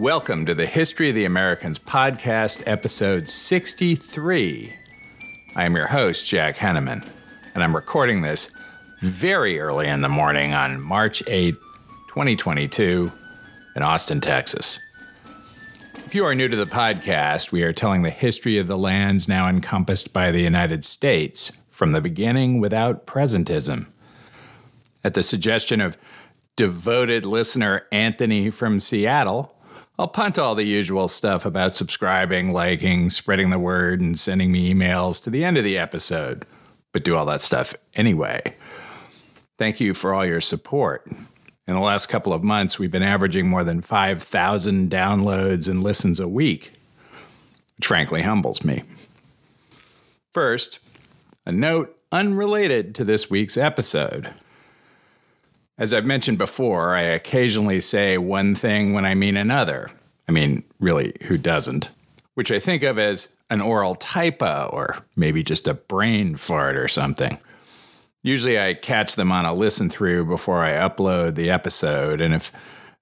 Welcome to the History of the Americans podcast, episode 63. I am your host, Jack Henneman, and I'm recording this very early in the morning on March 8, 2022, in Austin, Texas. If you are new to the podcast, we are telling the history of the lands now encompassed by the United States from the beginning without presentism. At the suggestion of devoted listener Anthony from Seattle, I'll punt all the usual stuff about subscribing, liking, spreading the word, and sending me emails to the end of the episode, but do all that stuff anyway. Thank you for all your support. In the last couple of months, we've been averaging more than 5,000 downloads and listens a week, which frankly humbles me. First, a note unrelated to this week's episode. As I've mentioned before, I occasionally say one thing when I mean another. I mean, really, who doesn't? Which I think of as an oral typo or maybe just a brain fart or something. Usually I catch them on a listen through before I upload the episode, and if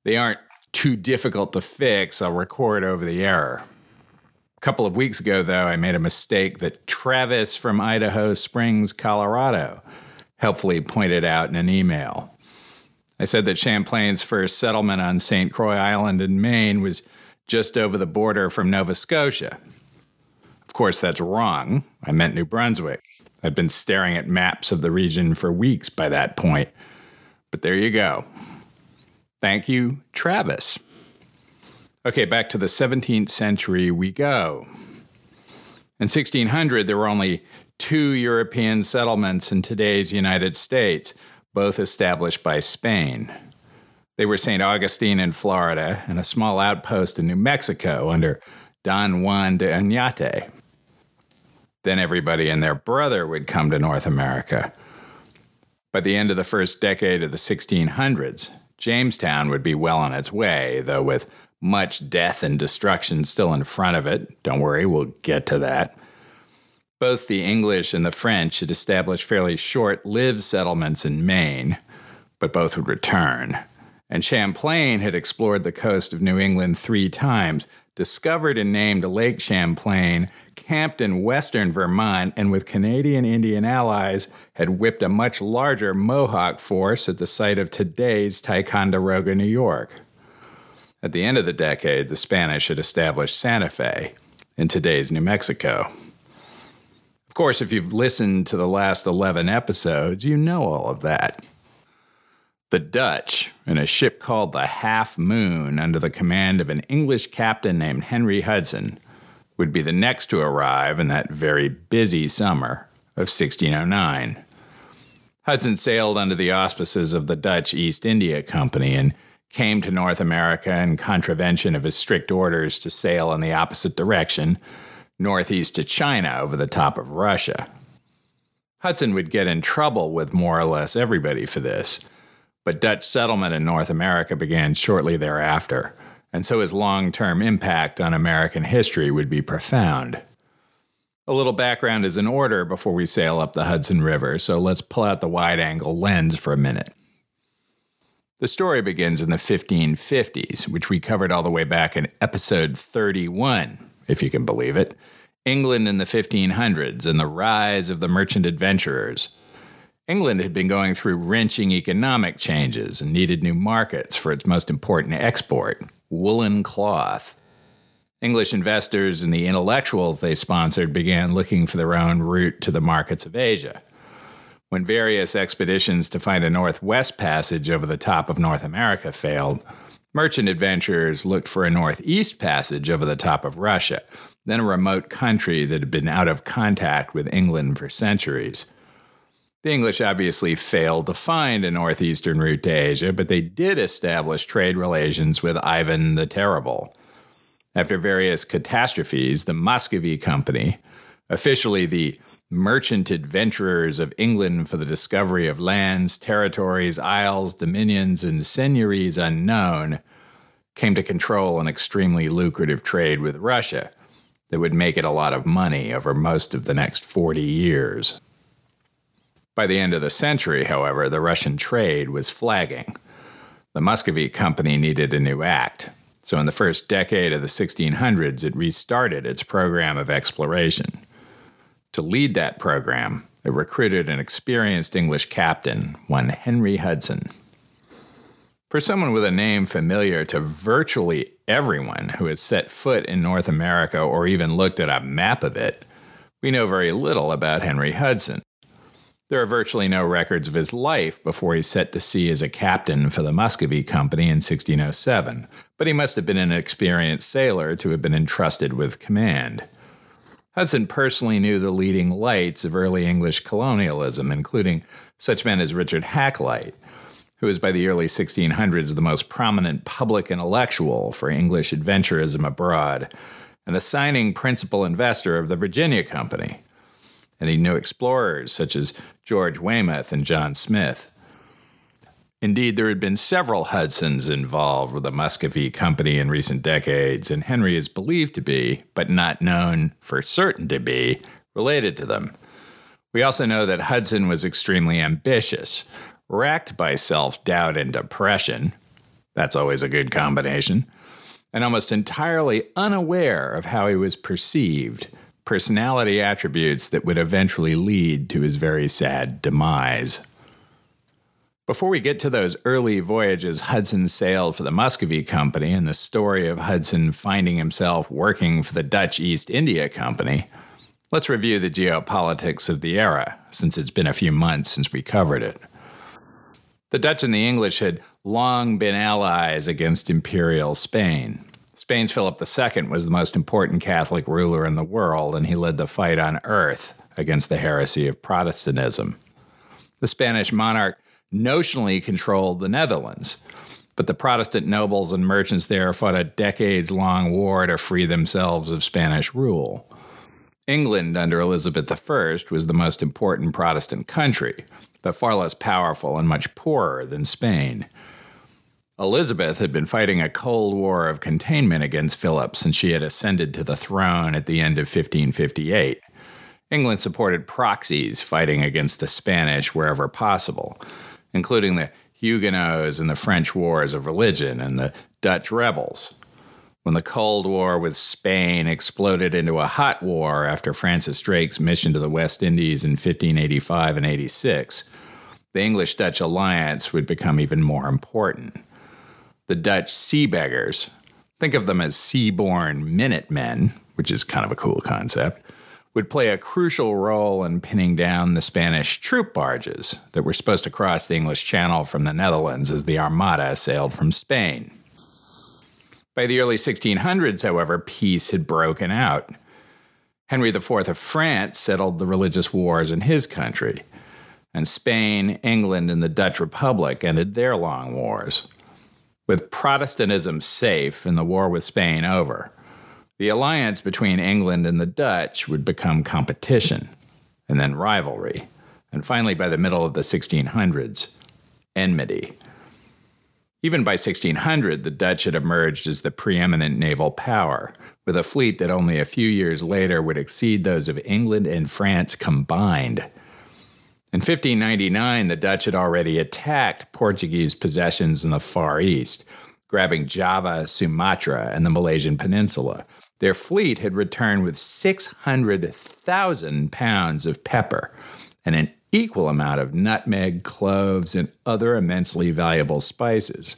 they aren't too difficult to fix, I'll record over the error. A couple of weeks ago, though, I made a mistake that Travis from Idaho Springs, Colorado, helpfully pointed out in an email. I said that Champlain's first settlement on St. Croix Island in Maine was just over the border from Nova Scotia. Of course, that's wrong. I meant New Brunswick. I'd been staring at maps of the region for weeks by that point. But there you go. Thank you, Travis. Okay, back to the 17th century we go. In 1600, there were only two European settlements in today's United States both established by Spain. They were St. Augustine in Florida and a small outpost in New Mexico under Don Juan de Oñate. Then everybody and their brother would come to North America. By the end of the first decade of the 1600s, Jamestown would be well on its way, though with much death and destruction still in front of it. Don't worry, we'll get to that. Both the English and the French had established fairly short lived settlements in Maine, but both would return. And Champlain had explored the coast of New England three times, discovered and named Lake Champlain, camped in western Vermont, and with Canadian Indian allies had whipped a much larger Mohawk force at the site of today's Ticonderoga, New York. At the end of the decade, the Spanish had established Santa Fe in today's New Mexico course, if you've listened to the last 11 episodes, you know all of that. The Dutch, in a ship called the Half Moon under the command of an English captain named Henry Hudson, would be the next to arrive in that very busy summer of 1609. Hudson sailed under the auspices of the Dutch East India Company and came to North America in contravention of his strict orders to sail in the opposite direction northeast to China over the top of Russia. Hudson would get in trouble with more or less everybody for this, but Dutch settlement in North America began shortly thereafter, and so his long term impact on American history would be profound. A little background is in order before we sail up the Hudson River, so let's pull out the wide angle lens for a minute. The story begins in the 1550s, which we covered all the way back in episode 31 if you can believe it, England in the 1500s and the rise of the merchant adventurers. England had been going through wrenching economic changes and needed new markets for its most important export woolen cloth. English investors and the intellectuals they sponsored began looking for their own route to the markets of Asia. When various expeditions to find a northwest passage over the top of North America failed, Merchant adventurers looked for a northeast passage over the top of Russia, then a remote country that had been out of contact with England for centuries. The English obviously failed to find a northeastern route to Asia, but they did establish trade relations with Ivan the Terrible. After various catastrophes, the Muscovy Company, officially the merchant adventurers of England for the discovery of lands, territories, isles, dominions, and seigneuries unknown, came to control an extremely lucrative trade with Russia that would make it a lot of money over most of the next 40 years. By the end of the century, however, the Russian trade was flagging. The Muscovy Company needed a new act, So, in the first decade of the 1600s, it restarted its program of exploration. To lead that program, it recruited an experienced English captain, one Henry Hudson. For someone with a name familiar to virtually everyone who has set foot in North America or even looked at a map of it, we know very little about Henry Hudson. There are virtually no records of his life before he set to sea as a captain for the Muscovy Company in 1607, but he must have been an experienced sailor to have been entrusted with command. Hudson personally knew the leading lights of early English colonialism, including such men as Richard Hakluyt, who was by the early 1600s the most prominent public intellectual for English adventurism abroad, and a signing principal investor of the Virginia Company and he knew explorers such as George Weymouth and John Smith. Indeed, there had been several Hudsons involved with the Muscovy Company in recent decades, and Henry is believed to be, but not known for certain to be, related to them. We also know that Hudson was extremely ambitious, racked by self doubt and depression. That's always a good combination. And almost entirely unaware of how he was perceived personality attributes that would eventually lead to his very sad demise. Before we get to those early voyages Hudson sailed for the Muscovy Company and the story of Hudson finding himself working for the Dutch East India Company, let's review the geopolitics of the era, since it's been a few months since we covered it. The Dutch and the English had long been allies against Imperial Spain. Spain's Philip II was the most important Catholic ruler in the world, and he led the fight on earth against the heresy of Protestantism. The Spanish monarch notionally controlled the Netherlands, but the Protestant nobles and merchants there fought a decades long war to free themselves of Spanish rule. England under Elizabeth I was the most important Protestant country, but far less powerful and much poorer than Spain. Elizabeth had been fighting a Cold War of containment against Philip since she had ascended to the throne at the end of 1558. England supported proxies fighting against the Spanish wherever possible, including the Huguenots and the French Wars of Religion and the Dutch rebels. When the Cold War with Spain exploded into a hot war after Francis Drake's mission to the West Indies in 1585 and 86, the English Dutch alliance would become even more important the Dutch sea beggars. Think of them as sea-born Minutemen, which is kind of a cool concept, would play a crucial role in pinning down the Spanish troop barges that were supposed to cross the English Channel from the Netherlands as the Armada sailed from Spain. By the early 1600s, however, peace had broken out. Henry IV of France settled the religious wars in his country, and Spain, England, and the Dutch Republic ended their long wars. With Protestantism safe and the war with Spain over, the alliance between England and the Dutch would become competition, and then rivalry, and finally, by the middle of the 1600s, enmity. Even by 1600, the Dutch had emerged as the preeminent naval power, with a fleet that only a few years later would exceed those of England and France combined. In 1599, the Dutch had already attacked Portuguese possessions in the Far East, grabbing Java, Sumatra, and the Malaysian Peninsula. Their fleet had returned with 600,000 pounds of pepper and an equal amount of nutmeg, cloves, and other immensely valuable spices.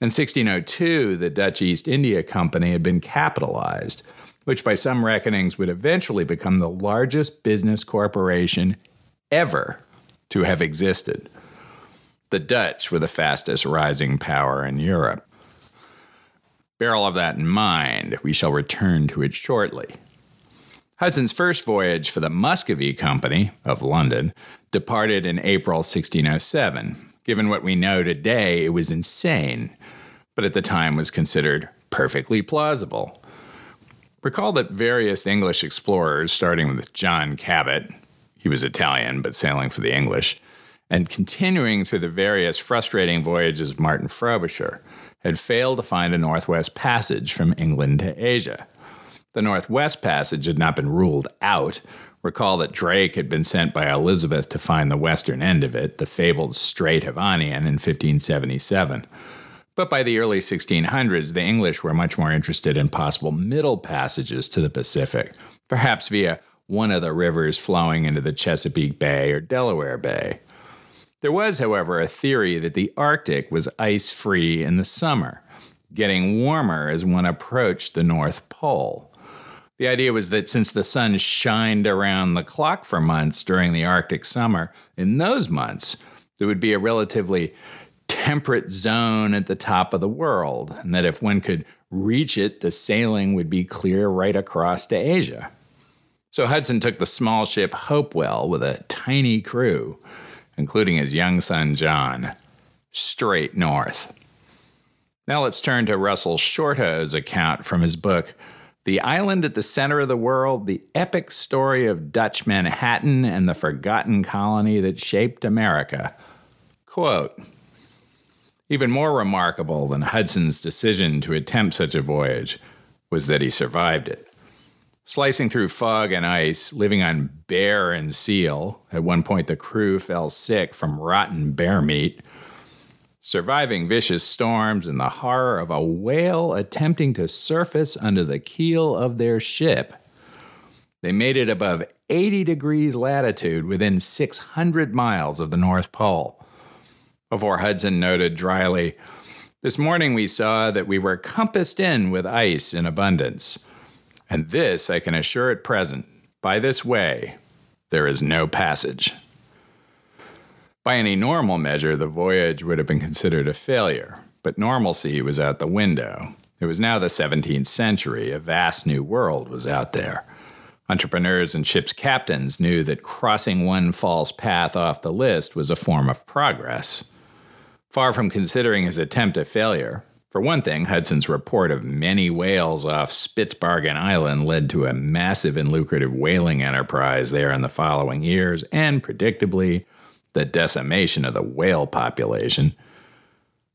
In 1602, the Dutch East India Company had been capitalized, which by some reckonings would eventually become the largest business corporation ever to have existed. The Dutch were the fastest rising power in Europe. Bear all of that in mind. We shall return to it shortly. Hudson's first voyage for the Muscovy Company of London departed in April 1607. Given what we know today, it was insane, but at the time was considered perfectly plausible. Recall that various English explorers, starting with John Cabot, he was Italian, but sailing for the English, and continuing through the various frustrating voyages of Martin Frobisher, had failed to find a Northwest Passage from England to Asia. The Northwest Passage had not been ruled out. Recall that Drake had been sent by Elizabeth to find the western end of it, the fabled Strait of Anian, in 1577. But by the early 1600s, the English were much more interested in possible middle passages to the Pacific, perhaps via one of the rivers flowing into the Chesapeake Bay or Delaware Bay. There was, however, a theory that the Arctic was ice free in the summer, getting warmer as one approached the North Pole. The idea was that since the sun shined around the clock for months during the Arctic summer, in those months, there would be a relatively temperate zone at the top of the world, and that if one could reach it, the sailing would be clear right across to Asia. So Hudson took the small ship Hopewell with a tiny crew, including his young son John, straight north. Now let's turn to Russell Shorto's account from his book, The Island at the Center of the World The Epic Story of Dutch Manhattan and the Forgotten Colony That Shaped America. Quote Even more remarkable than Hudson's decision to attempt such a voyage was that he survived it. Slicing through fog and ice, living on bear and seal, at one point the crew fell sick from rotten bear meat surviving vicious storms and the horror of a whale attempting to surface under the keel of their ship. They made it above 80 degrees latitude within 600 miles of the North Pole. Before Hudson noted dryly, This morning we saw that we were compassed in with ice in abundance. And this I can assure at present by this way there is no passage. By any normal measure, the voyage would have been considered a failure, but normalcy was out the window. It was now the 17th century, a vast new world was out there. Entrepreneurs and ship's captains knew that crossing one false path off the list was a form of progress. Far from considering his attempt a failure, for one thing, Hudson's report of many whales off Spitzbergen Island led to a massive and lucrative whaling enterprise there in the following years, and predictably, the decimation of the whale population.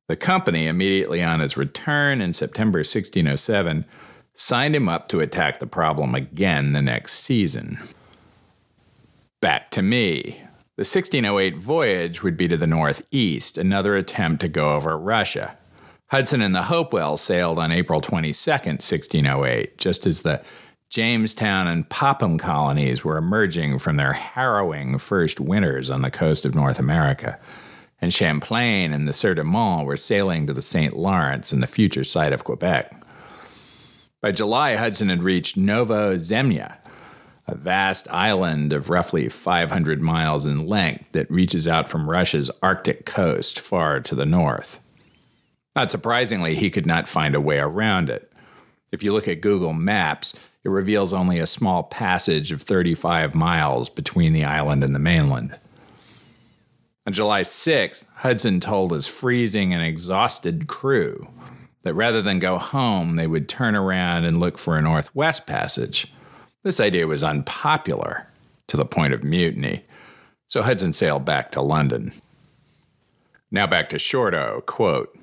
The company, immediately on his return in September 1607, signed him up to attack the problem again the next season. Back to me. The 1608 voyage would be to the northeast, another attempt to go over Russia. Hudson and the Hopewell sailed on April 22, 1608, just as the Jamestown and Popham colonies were emerging from their harrowing first winters on the coast of North America, and Champlain and the Sieur de Monts were sailing to the St. Lawrence and the future site of Quebec. By July, Hudson had reached Novo Zemlya, a vast island of roughly 500 miles in length that reaches out from Russia's Arctic coast far to the north. Not surprisingly, he could not find a way around it. If you look at Google Maps, it reveals only a small passage of 35 miles between the island and the mainland. On July 6th, Hudson told his freezing and exhausted crew that rather than go home, they would turn around and look for a northwest passage. This idea was unpopular to the point of mutiny, so Hudson sailed back to London. Now back to Shorto, quote,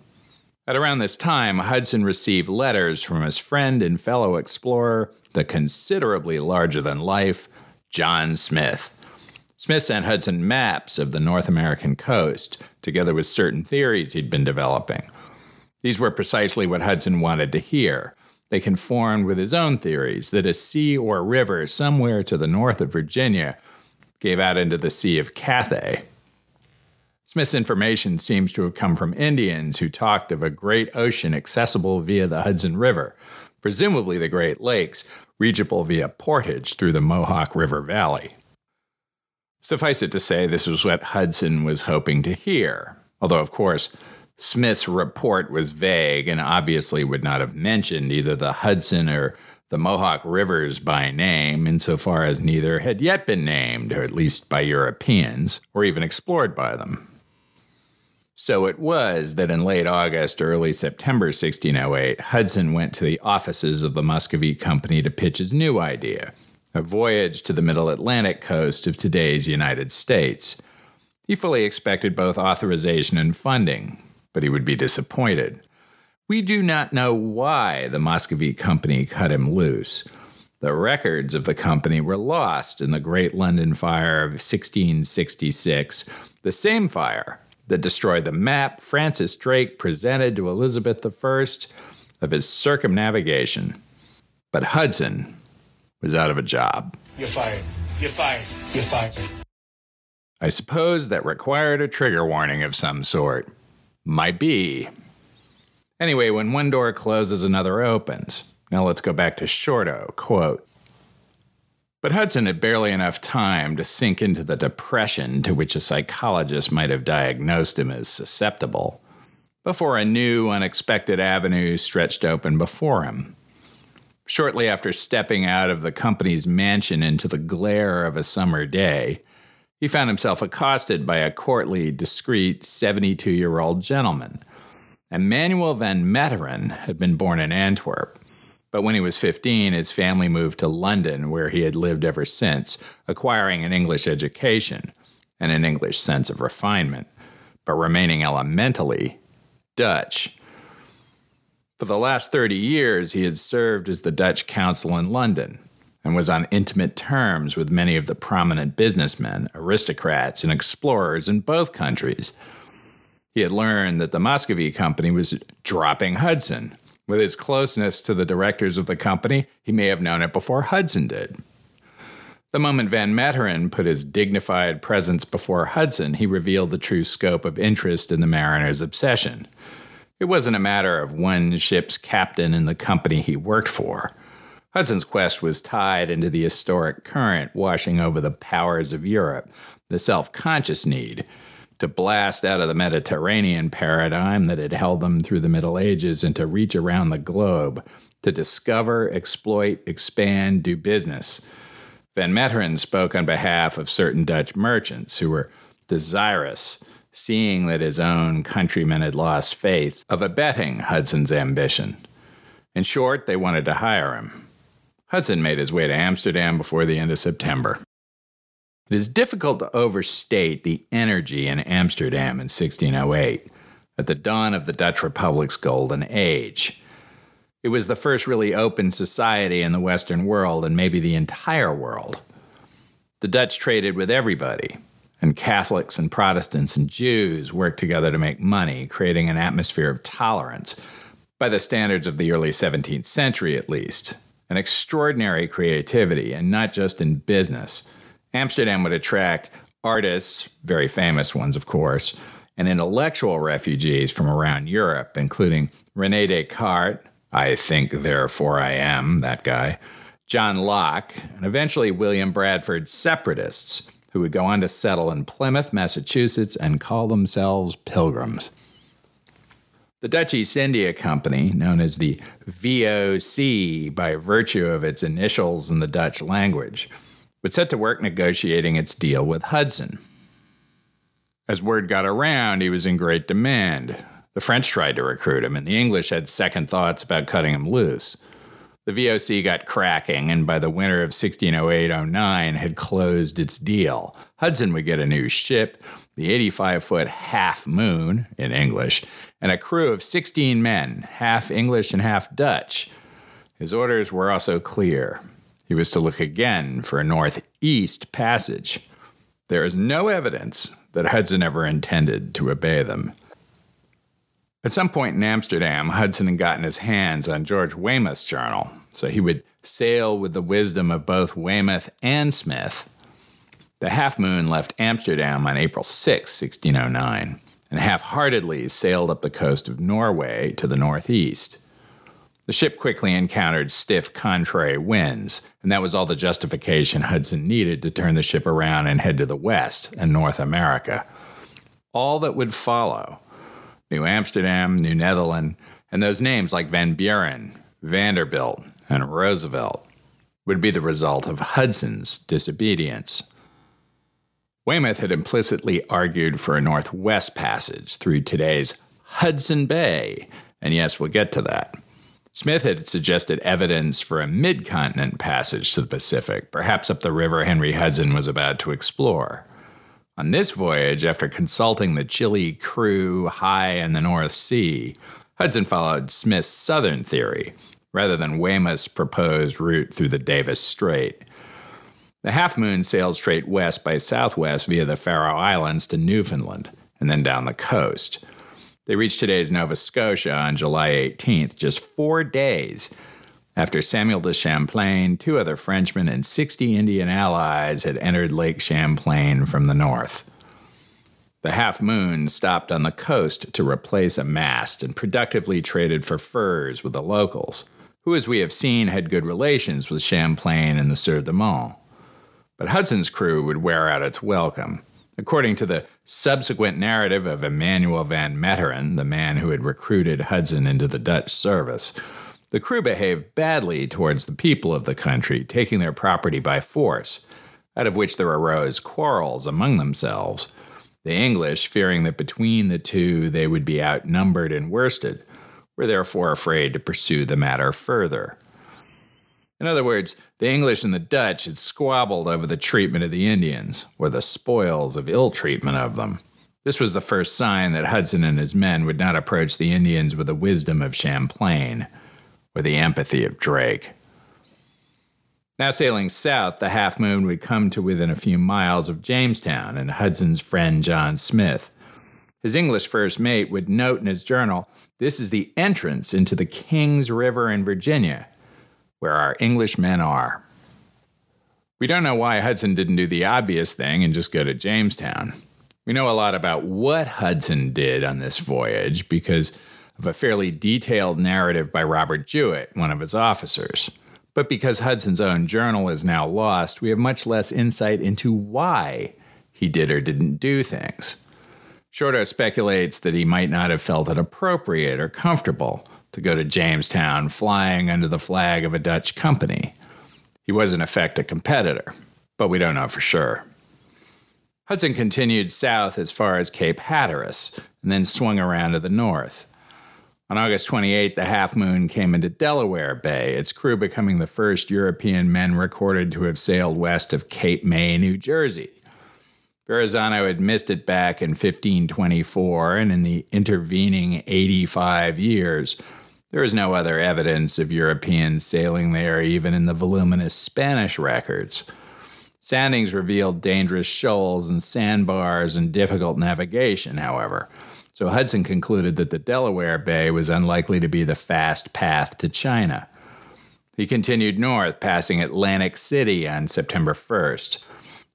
at around this time, Hudson received letters from his friend and fellow explorer, the considerably larger than life John Smith. Smith sent Hudson maps of the North American coast, together with certain theories he'd been developing. These were precisely what Hudson wanted to hear. They conformed with his own theories that a sea or river somewhere to the north of Virginia gave out into the Sea of Cathay. Smith's information seems to have come from Indians who talked of a great ocean accessible via the Hudson River, presumably the Great Lakes, reachable via portage through the Mohawk River Valley. Suffice it to say, this was what Hudson was hoping to hear, although, of course, Smith's report was vague and obviously would not have mentioned either the Hudson or the Mohawk rivers by name, insofar as neither had yet been named, or at least by Europeans, or even explored by them. So it was that in late August, early September 1608, Hudson went to the offices of the Muscovy Company to pitch his new idea a voyage to the middle Atlantic coast of today's United States. He fully expected both authorization and funding, but he would be disappointed. We do not know why the Muscovy Company cut him loose. The records of the company were lost in the Great London Fire of 1666, the same fire that destroyed the map Francis Drake presented to Elizabeth I of his circumnavigation. But Hudson was out of a job. You're fired. You're fired. You're fired. I suppose that required a trigger warning of some sort. Might be. Anyway, when one door closes, another opens. Now let's go back to Shorto. Quote But Hudson had barely enough time to sink into the depression to which a psychologist might have diagnosed him as susceptible before a new, unexpected avenue stretched open before him. Shortly after stepping out of the company's mansion into the glare of a summer day, he found himself accosted by a courtly, discreet 72 year old gentleman. Emanuel van Meteren had been born in Antwerp, but when he was 15, his family moved to London, where he had lived ever since, acquiring an English education and an English sense of refinement, but remaining elementally Dutch. For the last 30 years, he had served as the Dutch consul in London and was on intimate terms with many of the prominent businessmen, aristocrats, and explorers in both countries. He had learned that the Muscovy Company was dropping Hudson. With his closeness to the directors of the company, he may have known it before Hudson did. The moment Van Meteren put his dignified presence before Hudson, he revealed the true scope of interest in the mariner's obsession. It wasn't a matter of one ship's captain in the company he worked for. Hudson's quest was tied into the historic current washing over the powers of Europe, the self conscious need to blast out of the Mediterranean paradigm that had held them through the Middle Ages and to reach around the globe, to discover, exploit, expand, do business. Van Meteren spoke on behalf of certain Dutch merchants who were desirous seeing that his own countrymen had lost faith, of abetting Hudson's ambition. In short, they wanted to hire him. Hudson made his way to Amsterdam before the end of September. It is difficult to overstate the energy in Amsterdam in 1608, at the dawn of the Dutch Republic's golden age. It was the first really open society in the Western world and maybe the entire world. The Dutch traded with everybody, and Catholics and Protestants and Jews worked together to make money, creating an atmosphere of tolerance, by the standards of the early 17th century at least. An extraordinary creativity, and not just in business. Amsterdam would attract artists, very famous ones, of course, and intellectual refugees from around Europe, including Rene Descartes, I think, therefore I am, that guy, John Locke, and eventually William Bradford separatists who would go on to settle in Plymouth, Massachusetts, and call themselves Pilgrims. The Dutch East India Company, known as the VOC by virtue of its initials in the Dutch language, would set to work negotiating its deal with Hudson. As word got around, he was in great demand. The French tried to recruit him, and the English had second thoughts about cutting him loose. The VOC got cracking, and by the winter of 1608 09 had closed its deal. Hudson would get a new ship, the 85 foot Half Moon in English, and a crew of 16 men, half English and half Dutch. His orders were also clear. He was to look again for a northeast passage. There is no evidence that Hudson ever intended to obey them. At some point in Amsterdam, Hudson had gotten his hands on George Weymouth's journal, so he would sail with the wisdom of both Weymouth and Smith. The Half Moon left Amsterdam on April 6, 1609, and half heartedly sailed up the coast of Norway to the northeast. The ship quickly encountered stiff contrary winds, and that was all the justification Hudson needed to turn the ship around and head to the west and North America. All that would follow New Amsterdam, New Netherland, and those names like Van Buren, Vanderbilt, and Roosevelt would be the result of Hudson's disobedience. Weymouth had implicitly argued for a northwest passage through today's Hudson Bay, and yes, we'll get to that. Smith had suggested evidence for a mid continent passage to the Pacific, perhaps up the river Henry Hudson was about to explore. On this voyage, after consulting the Chile crew high in the North Sea, Hudson followed Smith's southern theory rather than Weymouth's proposed route through the Davis Strait. The Half Moon sailed straight west by southwest via the Faroe Islands to Newfoundland, and then down the coast. They reached today's Nova Scotia on July 18th, just four days after Samuel de Champlain, two other Frenchmen, and 60 Indian allies had entered Lake Champlain from the north. The Half Moon stopped on the coast to replace a mast and productively traded for furs with the locals, who, as we have seen, had good relations with Champlain and the Sieur de Monts. But Hudson's crew would wear out its welcome. According to the subsequent narrative of Emanuel van Meteren, the man who had recruited Hudson into the Dutch service, the crew behaved badly towards the people of the country, taking their property by force, out of which there arose quarrels among themselves. The English, fearing that between the two they would be outnumbered and worsted, were therefore afraid to pursue the matter further. In other words, the English and the Dutch had squabbled over the treatment of the Indians, or the spoils of ill treatment of them. This was the first sign that Hudson and his men would not approach the Indians with the wisdom of Champlain or the empathy of Drake. Now sailing south, the Half Moon would come to within a few miles of Jamestown and Hudson's friend John Smith. His English first mate would note in his journal this is the entrance into the King's River in Virginia, where our English men are. We don't know why Hudson didn't do the obvious thing and just go to Jamestown. We know a lot about what Hudson did on this voyage because of a fairly detailed narrative by Robert Juet, one of his officers. But because Hudson's own journal is now lost, we have much less insight into why he did or didn't do things. Shorto speculates that he might not have felt it appropriate or comfortable to go to Jamestown flying under the flag of a Dutch company. He was, in effect, a competitor, but we don't know for sure. Hudson continued south as far as Cape Hatteras and then swung around to the north. On August 28, the Half Moon came into Delaware Bay, its crew becoming the first European men recorded to have sailed west of Cape May, New Jersey. Verrazano had missed it back in 1524, and in the intervening 85 years, there is no other evidence of Europeans sailing there, even in the voluminous Spanish records. Soundings revealed dangerous shoals and sandbars and difficult navigation, however. So Hudson concluded that the Delaware Bay was unlikely to be the fast path to China. He continued north, passing Atlantic City on September 1st,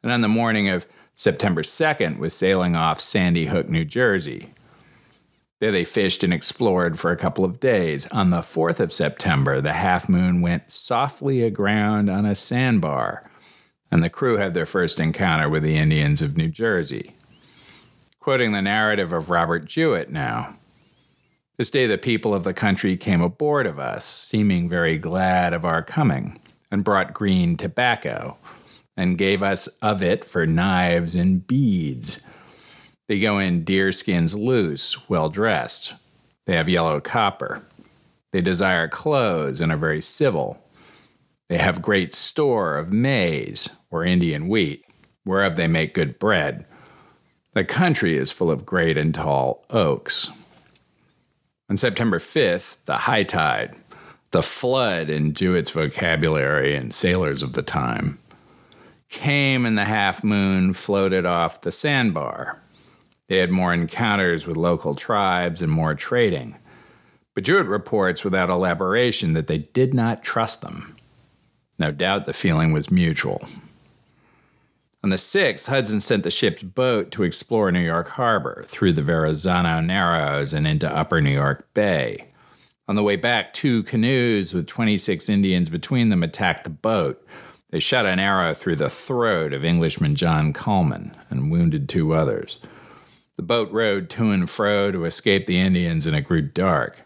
and on the morning of September 2nd was sailing off Sandy Hook, New Jersey. There they fished and explored for a couple of days. On the 4th of September, the Half Moon went softly aground on a sandbar, and the crew had their first encounter with the Indians of New Jersey quoting the narrative of Robert Juet now. This day the people of the country came aboard of us, seeming very glad of our coming, and brought green tobacco, and gave us of it for knives and beads. They go in deerskins loose, well dressed. They have yellow copper. They desire clothes and are very civil. They have great store of maize, or Indian wheat, whereof they make good bread the country is full of great and tall oaks. On September 5th, the high tide, the flood in Juet's vocabulary and sailors of the time, came and the half moon floated off the sandbar. They had more encounters with local tribes and more trading. But Juet reports without elaboration that they did not trust them. No doubt the feeling was mutual. On the 6th, Hudson sent the ship's boat to explore New York Harbor through the Verrazano Narrows and into Upper New York Bay. On the way back, two canoes with 26 Indians between them attacked the boat. They shot an arrow through the throat of Englishman John Coleman and wounded two others. The boat rowed to and fro to escape the Indians, and it grew dark.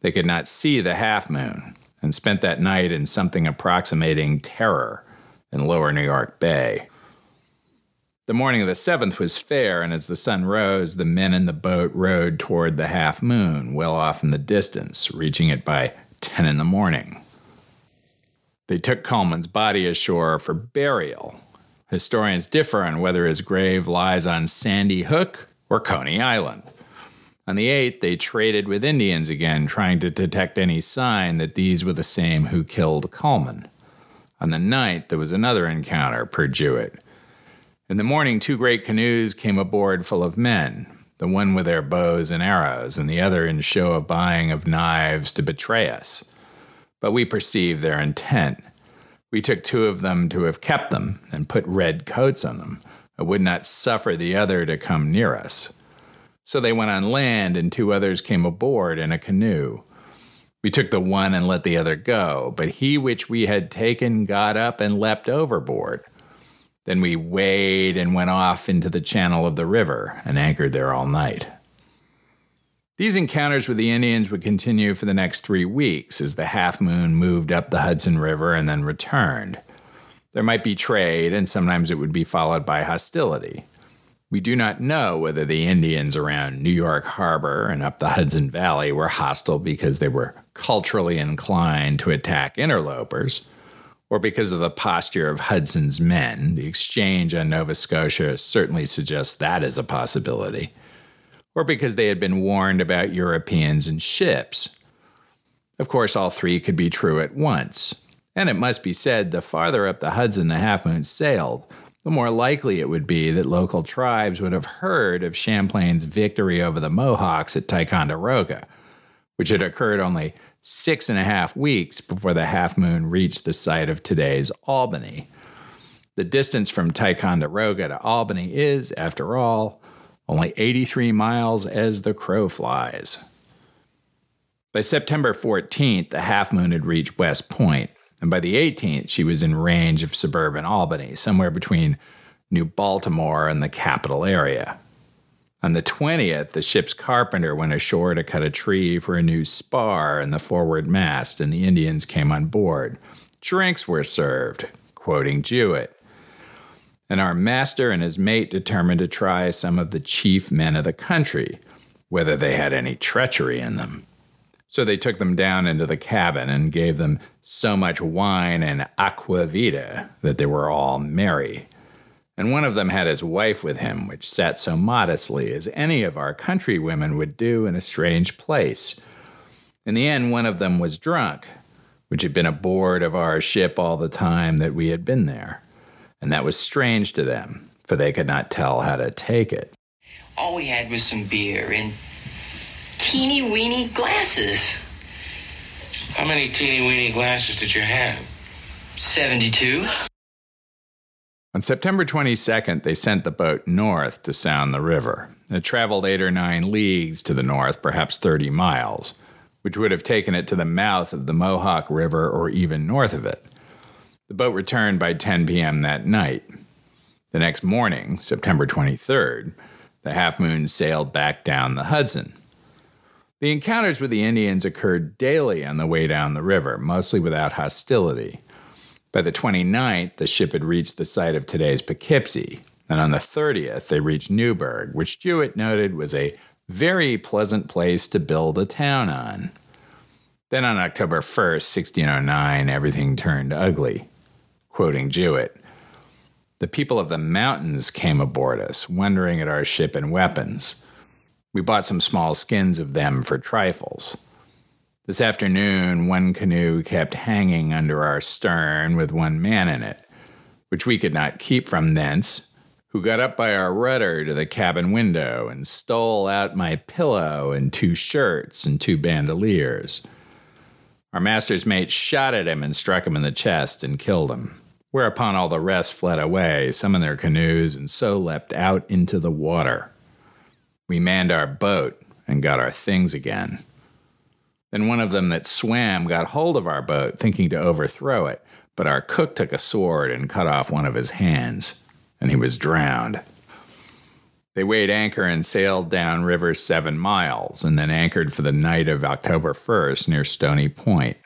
They could not see the half moon and spent that night in something approximating terror in lower New York Bay. The morning of the seventh was fair, and as the sun rose, the men in the boat rowed toward the half moon, well off in the distance, reaching it by ten in the morning. They took Coleman's body ashore for burial. Historians differ on whether his grave lies on Sandy Hook or Coney Island. On the 8th, they traded with Indians again, trying to detect any sign that these were the same who killed Coleman. On the 9th, there was another encounter, per Juet. In the morning, two great canoes came aboard full of men. the one with their bows and arrows, and the other in show of buying of knives to betray us. But we perceived their intent. We took two of them to have kept them, and put red coats on them, and would not suffer the other to come near us. So they went on land, and two others came aboard in a canoe. We took the one and let the other go, but he which we had taken got up and leapt overboard. Then we weighed and went off into the channel of the river and anchored there all night. These encounters with the Indians would continue for the next three weeks as the half moon moved up the Hudson River and then returned. There might be trade, and sometimes it would be followed by hostility. We do not know whether the Indians around New York Harbor and up the Hudson Valley were hostile because they were culturally inclined to attack interlopers, or because of the posture of Hudson's men. The exchange on Nova Scotia certainly suggests that is a possibility, or because they had been warned about Europeans and ships. Of course, all three could be true at once. And it must be said, the farther up the Hudson the Half Moon sailed, the more likely it would be that local tribes would have heard of Champlain's victory over the Mohawks at Ticonderoga, which had occurred only six and a half weeks before the half moon reached the site of today's Albany. The distance from Ticonderoga to Albany is, after all, only 83 miles as the crow flies. By September 14th, the half moon had reached West Point, and by the 18th, she was in range of suburban Albany, somewhere between New Baltimore and the capital area. On the 20th, the ship's carpenter went ashore to cut a tree for a new spar in the forward mast, and the Indians came on board. Drinks were served, quoting Juet. And our master and his mate determined to try some of the chief men of the country, whether they had any treachery in them. So they took them down into the cabin and gave them so much wine and aqua vita that they were all merry. And one of them had his wife with him, which sat so modestly as any of our countrywomen would do in a strange place. In the end, one of them was drunk, which had been aboard of our ship all the time that we had been there. And that was strange to them, for they could not tell how to take it. All we had was some beer and teeny weeny glasses. How many teeny weeny glasses did you have? 72. On September 22nd, they sent the boat north to sound the river. It traveled eight or nine leagues to the north, perhaps 30 miles, which would have taken it to the mouth of the Mohawk River or even north of it. The boat returned by 10 p.m. that night. The next morning, September 23rd, the Half Moon sailed back down the Hudson. The encounters with the Indians occurred daily on the way down the river, mostly without hostility. By the 29th, the ship had reached the site of today's Poughkeepsie, and on the 30th, they reached Newburgh, which Juet noted was a very pleasant place to build a town on. Then on October 1st, 1609, everything turned ugly. Quoting Juet, the people of the mountains came aboard us, wondering at our ship and weapons. We bought some small skins of them for trifles. This afternoon, one canoe kept hanging under our stern with one man in it, which we could not keep from thence, who got up by our rudder to the cabin window and stole out my pillow and two shirts and two bandoliers. Our master's mate shot at him and struck him in the chest and killed him. Whereupon all the rest fled away, some in their canoes, and so leapt out into the water. We manned our boat and got our things again. Then one of them that swam got hold of our boat, thinking to overthrow it, but our cook took a sword and cut off one of his hands, and he was drowned. They weighed anchor and sailed down river seven miles, and then anchored for the night of October 1st near Stony Point.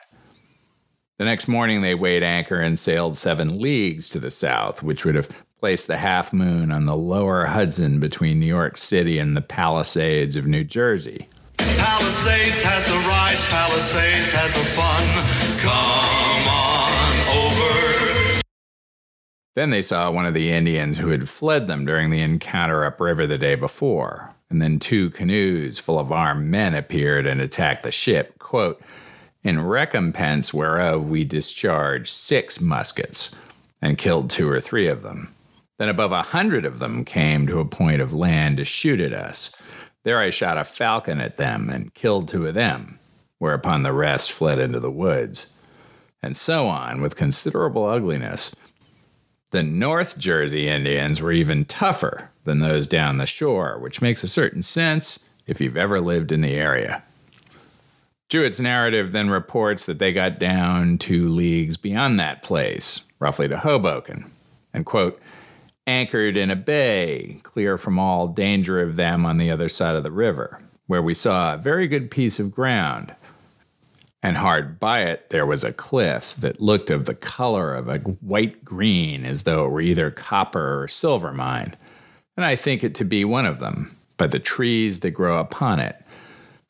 The next morning, they weighed anchor and sailed seven leagues to the south, which would have placed the half moon on the lower Hudson between New York City and the Palisades of New Jersey. Palisades has the rides, Palisades has the fun. Come on over. Then they saw one of the Indians who had fled them during the encounter upriver the day before. And then two canoes full of armed men appeared and attacked the ship. Quote, in recompense whereof we discharged six muskets and killed two or three of them. Then above a hundred of them came to a point of land to shoot at us. There I shot a falcon at them and killed two of them, whereupon the rest fled into the woods. And so on, with considerable ugliness. The North Jersey Indians were even tougher than those down the shore, which makes a certain sense if you've ever lived in the area. Juet's narrative then reports that they got down two leagues beyond that place, roughly to Hoboken, and, quote, anchored in a bay, clear from all danger of them on the other side of the river, where we saw a very good piece of ground. And hard by it, there was a cliff that looked of the color of a white green, as though it were either copper or silver mine. And I think it to be one of them, by the trees that grow upon it,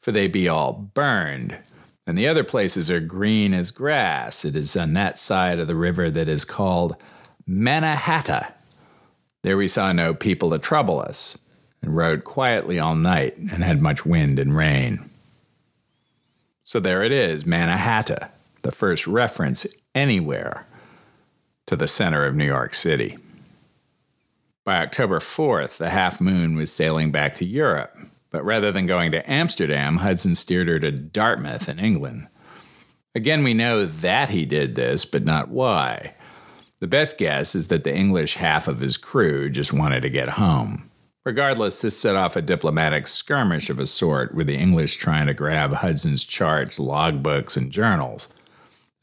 for they be all burned. And the other places are green as grass. It is on that side of the river that is called Mannahatta there we saw no people to trouble us, and rode quietly all night and had much wind and rain. So there it is, Mannahatta, the first reference anywhere to the center of New York City. By October 4th, the Half Moon was sailing back to Europe, but rather than going to Amsterdam, Hudson steered her to Dartmouth in England. Again, we know that he did this, but not why. The best guess is that the English half of his crew just wanted to get home. Regardless, this set off a diplomatic skirmish of a sort, with the English trying to grab Hudson's charts, logbooks, and journals.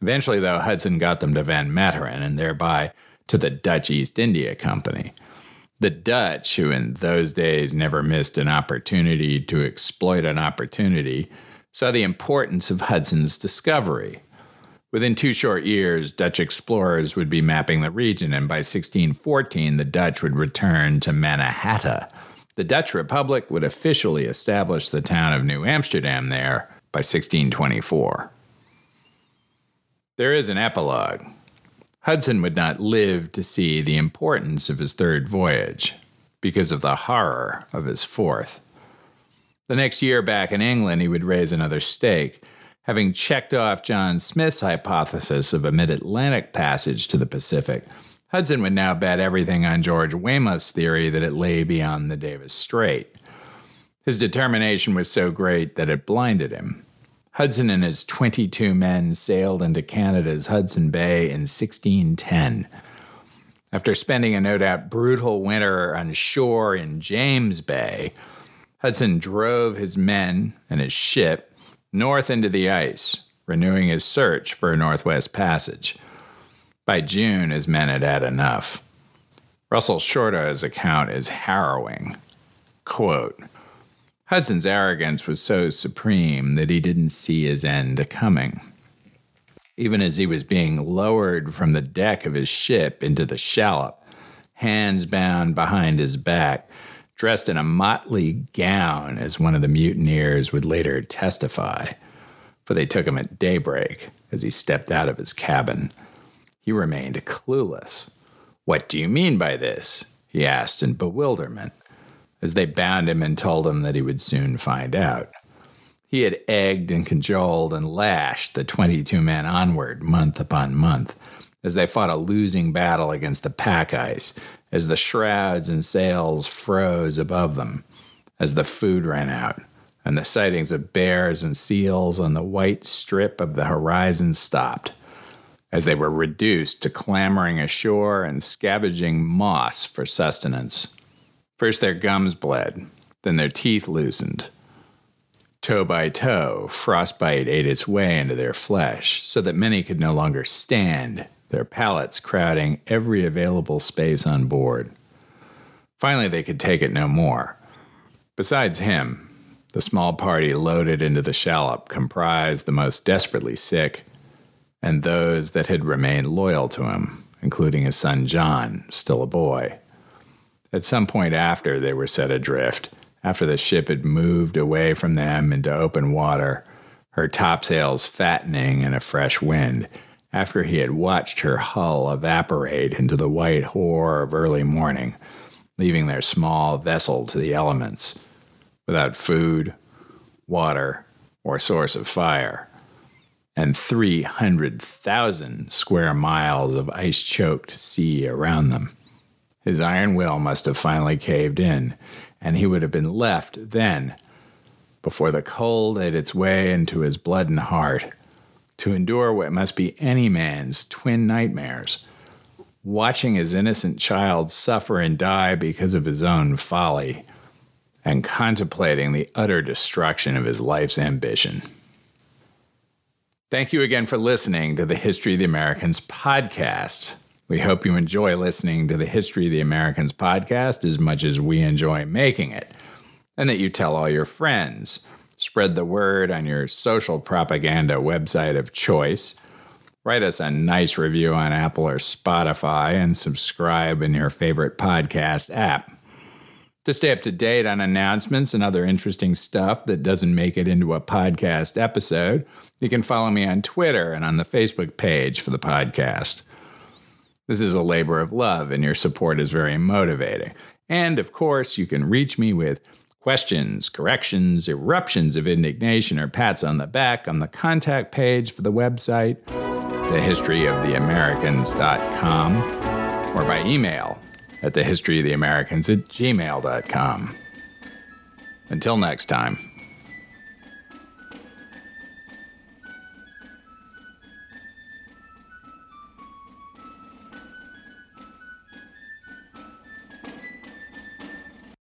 Eventually, though, Hudson got them to Van Meteren and thereby to the Dutch East India Company. The Dutch, who in those days never missed an opportunity to exploit an opportunity, saw the importance of Hudson's discovery. Within two short years, Dutch explorers would be mapping the region, and by 1614, the Dutch would return to Mannahatta. The Dutch Republic would officially establish the town of New Amsterdam there by 1624. There is an epilogue. Hudson would not live to see the importance of his third voyage because of the horror of his fourth. The next year back in England, he would raise another stake Having checked off John Smith's hypothesis of a mid Atlantic passage to the Pacific, Hudson would now bet everything on George Weymouth's theory that it lay beyond the Davis Strait. His determination was so great that it blinded him. Hudson and his 22 men sailed into Canada's Hudson Bay in 1610. After spending a no doubt brutal winter on shore in James Bay, Hudson drove his men and his ship north into the ice, renewing his search for a northwest passage. By June, his men had had enough. Russell Shorto's account is harrowing. Quote, Hudson's arrogance was so supreme that he didn't see his end coming. Even as he was being lowered from the deck of his ship into the shallop, hands bound behind his back, dressed in a motley gown, as one of the mutineers would later testify, for they took him at daybreak as he stepped out of his cabin. He remained clueless. What do you mean by this? he asked in bewilderment, as they bound him and told him that he would soon find out. He had egged and cajoled and lashed the 22 men onward month upon month as they fought a losing battle against the pack ice as the shrouds and sails froze above them, as the food ran out, and the sightings of bears and seals on the white strip of the horizon stopped, as they were reduced to clambering ashore and scavenging moss for sustenance. First their gums bled, then their teeth loosened. Toe by toe, frostbite ate its way into their flesh, so that many could no longer stand their pallets crowding every available space on board. Finally, they could take it no more. Besides him, the small party loaded into the shallop comprised the most desperately sick and those that had remained loyal to him, including his son John, still a boy. At some point after they were set adrift, after the ship had moved away from them into open water, her topsails fattening in a fresh wind, after he had watched her hull evaporate into the white horror of early morning, leaving their small vessel to the elements, without food, water, or source of fire, and 300,000 square miles of ice choked sea around them. His iron will must have finally caved in, and he would have been left then, before the cold ate its way into his blood and heart, to endure what must be any man's twin nightmares watching his innocent child suffer and die because of his own folly, and contemplating the utter destruction of his life's ambition. Thank you again for listening to the History of the Americans podcast. We hope you enjoy listening to the History of the Americans podcast as much as we enjoy making it, and that you tell all your friends. Spread the word on your social propaganda website of choice. Write us a nice review on Apple or Spotify and subscribe in your favorite podcast app. To stay up to date on announcements and other interesting stuff that doesn't make it into a podcast episode, you can follow me on Twitter and on the Facebook page for the podcast. This is a labor of love, and your support is very motivating. And of course, you can reach me with questions, corrections, eruptions of indignation, or pats on the back on the contact page for the website, thehistoryoftheamericans.com, or by email at thehistoryoftheamericans at gmail.com. Until next time.